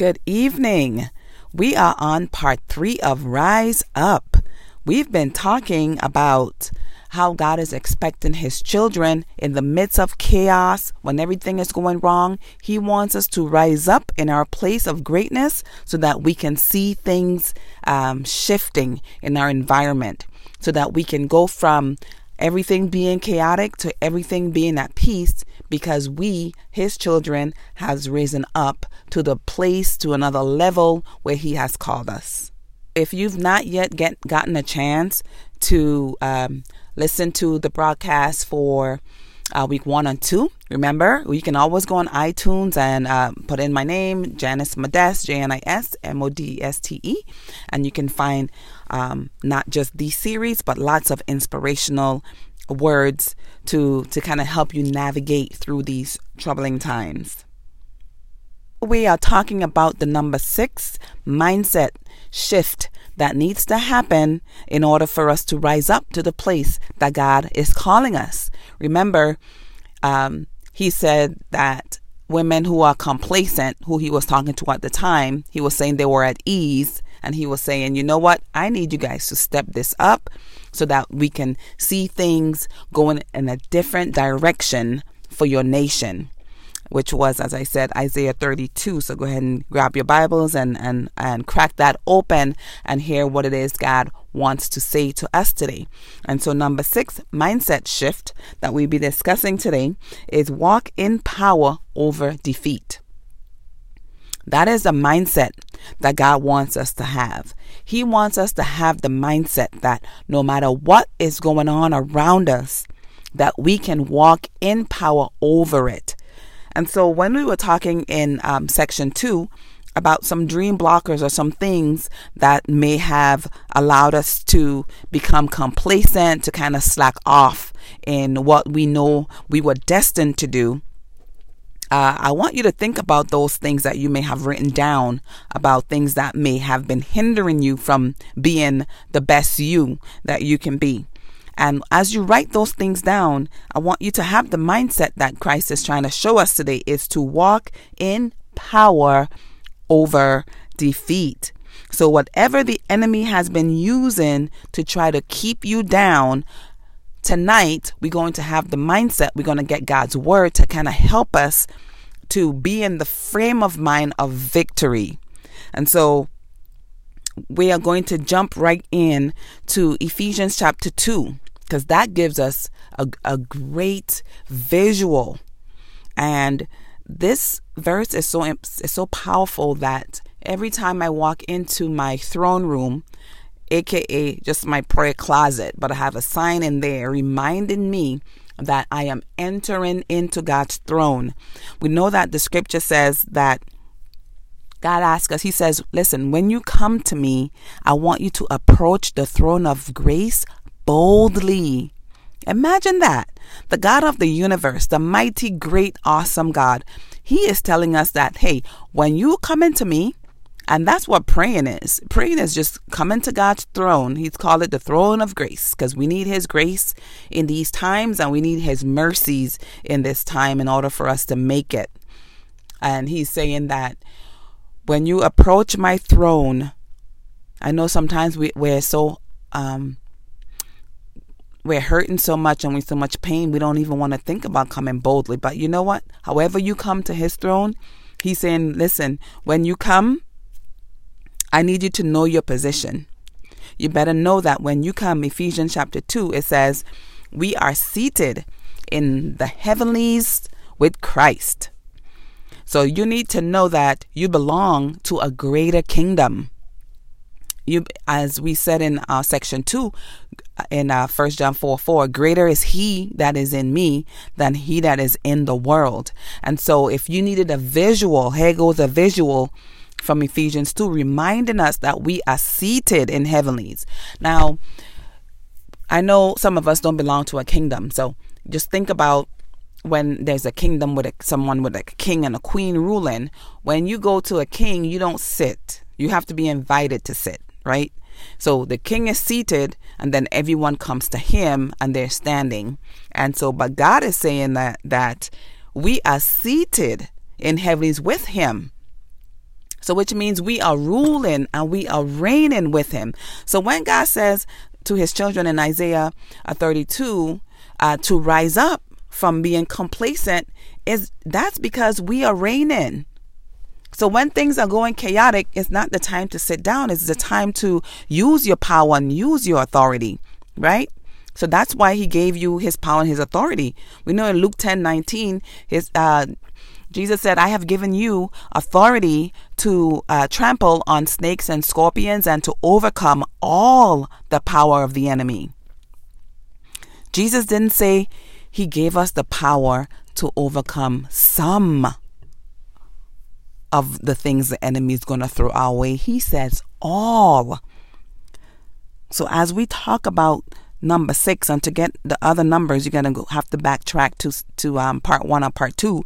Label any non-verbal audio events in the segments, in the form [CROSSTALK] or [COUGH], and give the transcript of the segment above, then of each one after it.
Good evening. We are on part three of Rise Up. We've been talking about how God is expecting His children in the midst of chaos, when everything is going wrong. He wants us to rise up in our place of greatness so that we can see things um, shifting in our environment, so that we can go from everything being chaotic to everything being at peace because we his children has risen up to the place to another level where he has called us. If you've not yet get gotten a chance to um, listen to the broadcast for uh, week one and two. Remember, you can always go on iTunes and uh, put in my name, Janice Modeste, J N I S M O D E S T E, and you can find um, not just these series, but lots of inspirational words to to kind of help you navigate through these troubling times. We are talking about the number six mindset shift that needs to happen in order for us to rise up to the place that God is calling us. Remember, um, he said that women who are complacent, who he was talking to at the time, he was saying they were at ease. And he was saying, you know what? I need you guys to step this up so that we can see things going in a different direction for your nation which was, as I said, Isaiah 32. So go ahead and grab your Bibles and, and, and crack that open and hear what it is God wants to say to us today. And so, number six mindset shift that we'll be discussing today is walk in power over defeat. That is the mindset that God wants us to have. He wants us to have the mindset that no matter what is going on around us, that we can walk in power over it and so when we were talking in um, section two about some dream blockers or some things that may have allowed us to become complacent, to kind of slack off in what we know we were destined to do. Uh, I want you to think about those things that you may have written down about things that may have been hindering you from being the best you that you can be. And as you write those things down, I want you to have the mindset that Christ is trying to show us today is to walk in power over defeat. So, whatever the enemy has been using to try to keep you down, tonight we're going to have the mindset, we're going to get God's word to kind of help us to be in the frame of mind of victory. And so, we are going to jump right in to Ephesians chapter 2 because that gives us a, a great visual. And this verse is so is so powerful that every time I walk into my throne room, aka just my prayer closet, but I have a sign in there reminding me that I am entering into God's throne. We know that the scripture says that God asks us, He says, Listen, when you come to me, I want you to approach the throne of grace boldly. Imagine that. The God of the universe, the mighty, great, awesome God, He is telling us that, hey, when you come into me, and that's what praying is. Praying is just coming to God's throne. He's called it the throne of grace because we need His grace in these times and we need His mercies in this time in order for us to make it. And He's saying that when you approach my throne, I know sometimes we, we're so um, we're hurting so much and we're so much pain, we don't even want to think about coming boldly. But you know what? However, you come to his throne, he's saying, listen, when you come, I need you to know your position. You better know that when you come, Ephesians chapter 2, it says, We are seated in the heavenlies with Christ. So you need to know that you belong to a greater kingdom. You, as we said in uh, section two, in uh, 1 John 4 4, greater is he that is in me than he that is in the world. And so, if you needed a visual, here goes a visual from Ephesians 2, reminding us that we are seated in heavenlies. Now, I know some of us don't belong to a kingdom. So, just think about when there's a kingdom with a, someone with a king and a queen ruling. When you go to a king, you don't sit, you have to be invited to sit, right? So the king is seated, and then everyone comes to him, and they're standing. And so, but God is saying that that we are seated in heavens with Him. So which means we are ruling and we are reigning with him. So, when God says to his children in Isaiah uh, 32 uh, to rise up from being complacent, is that's because we are reigning. So when things are going chaotic, it's not the time to sit down. It's the time to use your power and use your authority, right? So that's why he gave you his power and his authority. We know in Luke 10 19, his, uh, Jesus said, I have given you authority to uh, trample on snakes and scorpions and to overcome all the power of the enemy. Jesus didn't say he gave us the power to overcome some of the things the enemy is going to throw our way. He says all. So as we talk about number six, and to get the other numbers, you're going to have to backtrack to to um, part one or part two.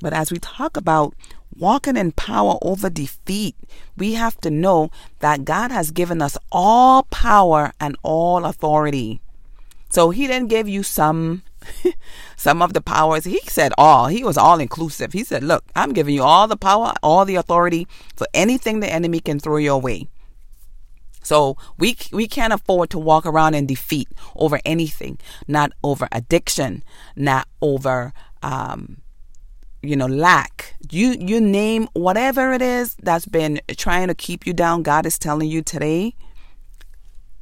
But as we talk about walking in power over defeat, we have to know that God has given us all power and all authority. So He didn't give you some. [LAUGHS] some of the powers he said all he was all inclusive he said look i'm giving you all the power all the authority for anything the enemy can throw your way. So we we can't afford to walk around in defeat over anything, not over addiction, not over um, you know lack. You you name whatever it is that's been trying to keep you down god is telling you today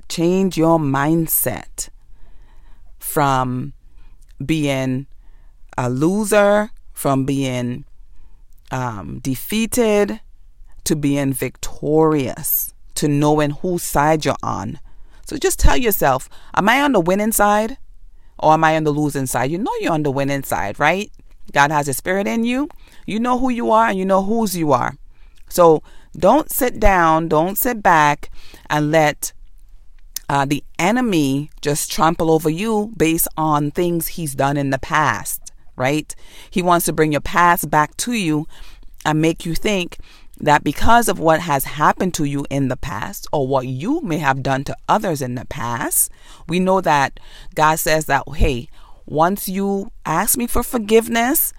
change your mindset from being a loser from being um, defeated to being victorious to knowing whose side you're on so just tell yourself am i on the winning side or am i on the losing side you know you're on the winning side right God has a spirit in you. You know who you are and you know whose you are. So don't sit down, don't sit back and let uh, the enemy just trample over you based on things he's done in the past, right? He wants to bring your past back to you and make you think that because of what has happened to you in the past or what you may have done to others in the past, we know that God says that, hey, once you ask me for forgiveness,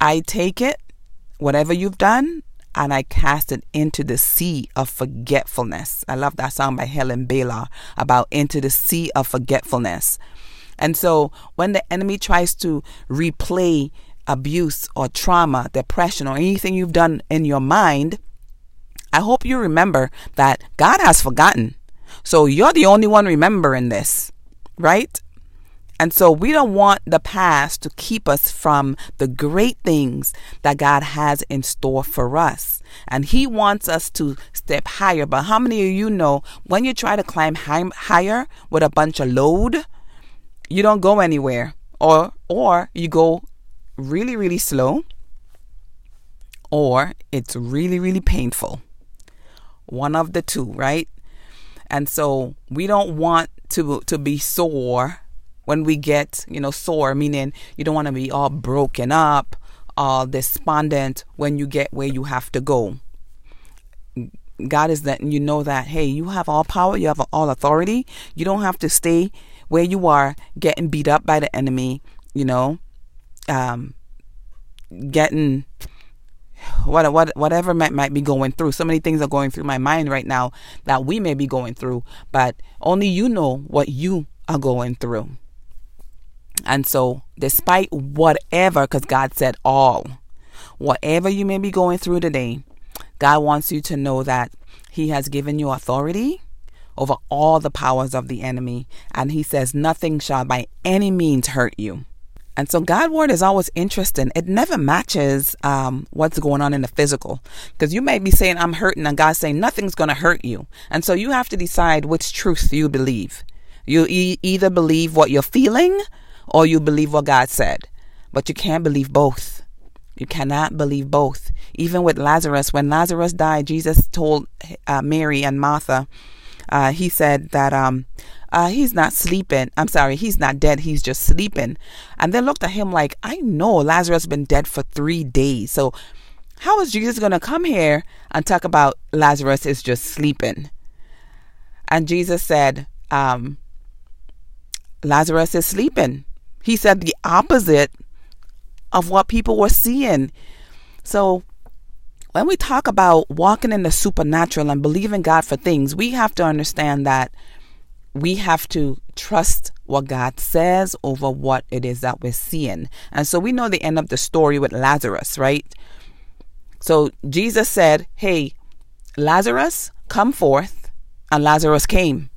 I take it, whatever you've done, and I cast it into the sea of forgetfulness. I love that song by Helen Baylor about into the sea of forgetfulness. And so when the enemy tries to replay abuse or trauma, depression, or anything you've done in your mind, I hope you remember that God has forgotten. So you're the only one remembering this, right? And so we don't want the past to keep us from the great things that God has in store for us. And He wants us to step higher. But how many of you know when you try to climb high, higher with a bunch of load, you don't go anywhere, or or you go really really slow, or it's really really painful. One of the two, right? And so we don't want to to be sore when we get, you know, sore, meaning you don't want to be all broken up, all despondent when you get where you have to go. God is letting you know that, hey, you have all power, you have all authority. You don't have to stay where you are getting beat up by the enemy, you know, um, getting what, what whatever might, might be going through. So many things are going through my mind right now that we may be going through, but only you know what you are going through. And so, despite whatever, because God said all, whatever you may be going through today, God wants you to know that He has given you authority over all the powers of the enemy. And He says, nothing shall by any means hurt you. And so, God' word is always interesting. It never matches um, what's going on in the physical. Because you may be saying, I'm hurting, and God's saying, nothing's going to hurt you. And so, you have to decide which truth you believe. You e- either believe what you're feeling or you believe what God said. But you can't believe both. You cannot believe both. Even with Lazarus, when Lazarus died, Jesus told uh, Mary and Martha, uh, he said that um, uh, he's not sleeping. I'm sorry, he's not dead. He's just sleeping. And they looked at him like, I know Lazarus has been dead for three days. So how is Jesus going to come here and talk about Lazarus is just sleeping? And Jesus said, um, Lazarus is sleeping. He said the opposite of what people were seeing. So when we talk about walking in the supernatural and believing God for things, we have to understand that we have to trust what God says over what it is that we're seeing. And so we know the end of the story with Lazarus, right? So Jesus said, Hey, Lazarus, come forth. And Lazarus came.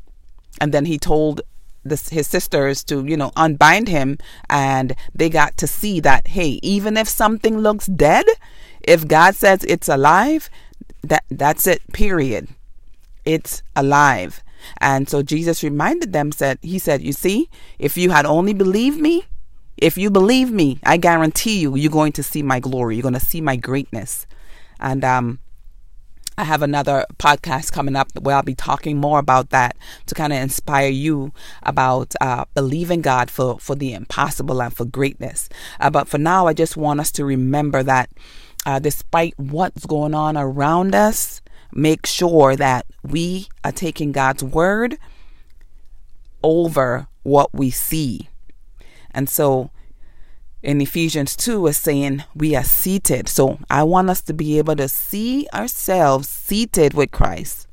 And then he told this, his sisters to, you know, unbind him. And they got to see that, hey, even if something looks dead, if God says it's alive, that that's it, period. It's alive. And so Jesus reminded them, said, He said, You see, if you had only believed me, if you believe me, I guarantee you, you're going to see my glory. You're going to see my greatness. And um, I have another podcast coming up where I'll be talking more about that to kind of inspire you about uh, believing God for, for the impossible and for greatness. Uh, but for now, I just want us to remember that uh, despite what's going on around us, make sure that we are taking God's word over what we see. And so in Ephesians 2 is saying we are seated. So I want us to be able to see ourselves seated with Christ.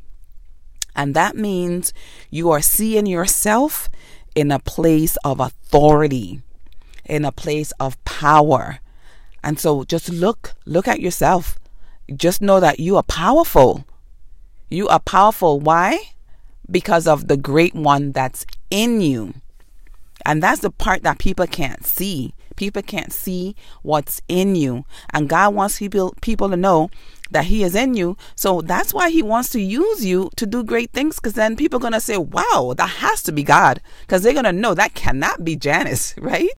And that means you are seeing yourself in a place of authority, in a place of power. And so just look, look at yourself. Just know that you are powerful. You are powerful. Why? Because of the great one that's in you. And that's the part that people can't see. People can't see what's in you. And God wants people people to know that he is in you. So that's why he wants to use you to do great things because then people are going to say, "Wow, that has to be God." Because they're going to know that cannot be Janice, [LAUGHS] right?